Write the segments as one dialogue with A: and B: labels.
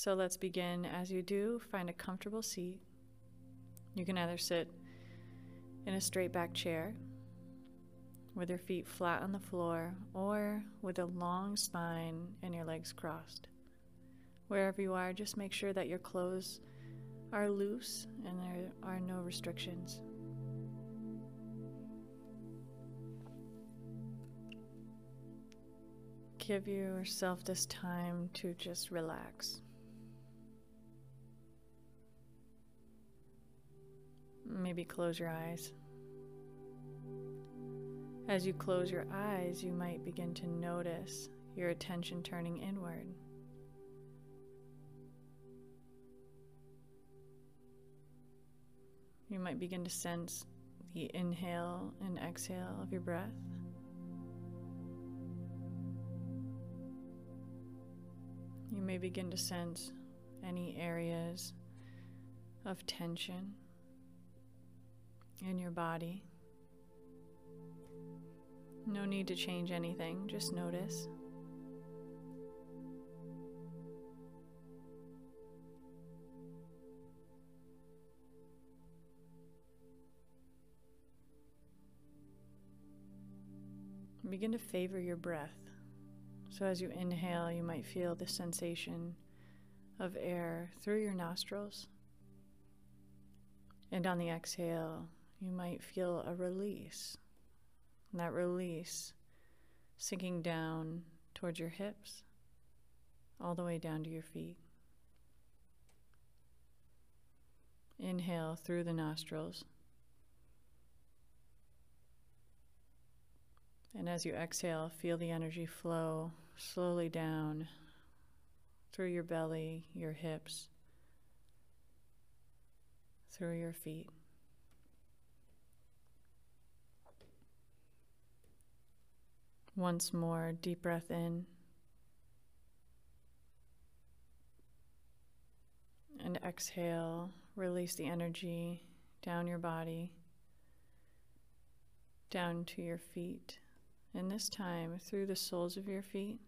A: So let's begin. As you do, find a comfortable seat. You can either sit in a straight back chair with your feet flat on the floor or with a long spine and your legs crossed. Wherever you are, just make sure that your clothes are loose and there are no restrictions. Give yourself this time to just relax. Maybe close your eyes. As you close your eyes, you might begin to notice your attention turning inward. You might begin to sense the inhale and exhale of your breath. You may begin to sense any areas of tension in your body. No need to change anything, just notice. Begin to favor your breath. So, as you inhale, you might feel the sensation of air through your nostrils. And on the exhale, you might feel a release. And that release sinking down towards your hips, all the way down to your feet. Inhale through the nostrils. And as you exhale, feel the energy flow slowly down through your belly, your hips, through your feet. Once more, deep breath in. And exhale, release the energy down your body, down to your feet. And this time through the soles of your feet.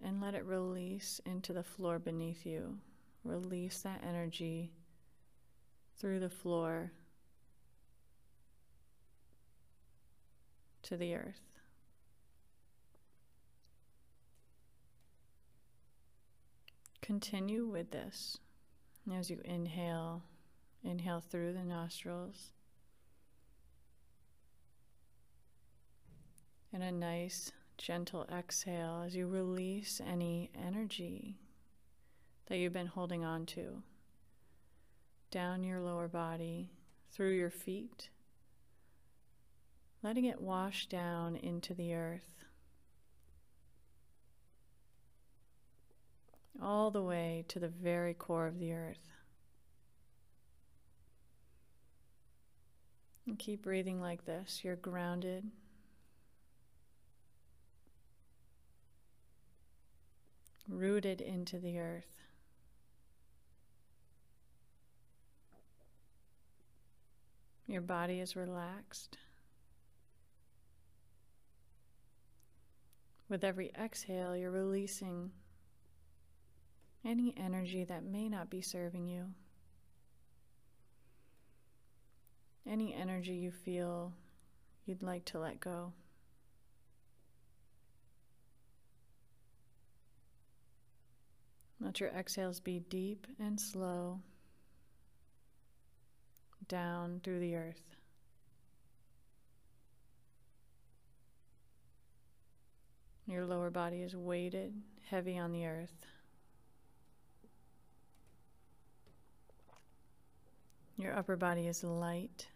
A: And let it release into the floor beneath you. Release that energy through the floor to the earth. Continue with this as you inhale, inhale through the nostrils. And a nice, gentle exhale as you release any energy that you've been holding on to down your lower body, through your feet, letting it wash down into the earth. All the way to the very core of the earth. And keep breathing like this. You're grounded. Rooted into the earth. Your body is relaxed. With every exhale, you're releasing any energy that may not be serving you, any energy you feel you'd like to let go. Let your exhales be deep and slow down through the earth. Your lower body is weighted heavy on the earth. Your upper body is light.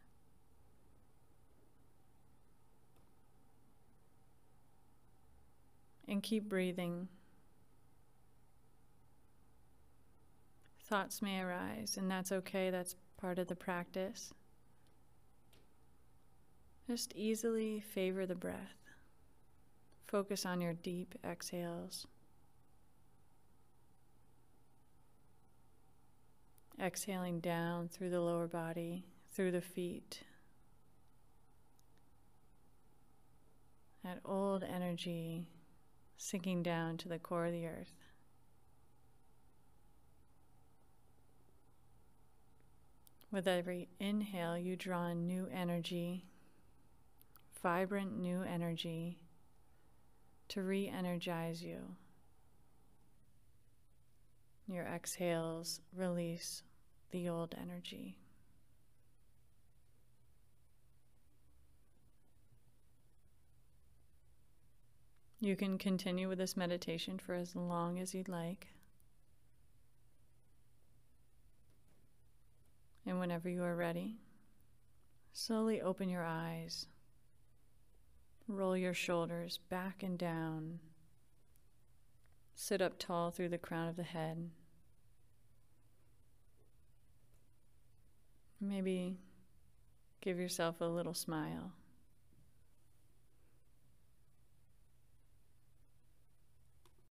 A: And keep breathing. Thoughts may arise, and that's okay, that's part of the practice. Just easily favor the breath. Focus on your deep exhales. Exhaling down through the lower body, through the feet. That old energy sinking down to the core of the earth. With every inhale, you draw in new energy, vibrant new energy to re energize you. Your exhales release the old energy. You can continue with this meditation for as long as you'd like. And whenever you are ready, slowly open your eyes. Roll your shoulders back and down. Sit up tall through the crown of the head. Maybe give yourself a little smile.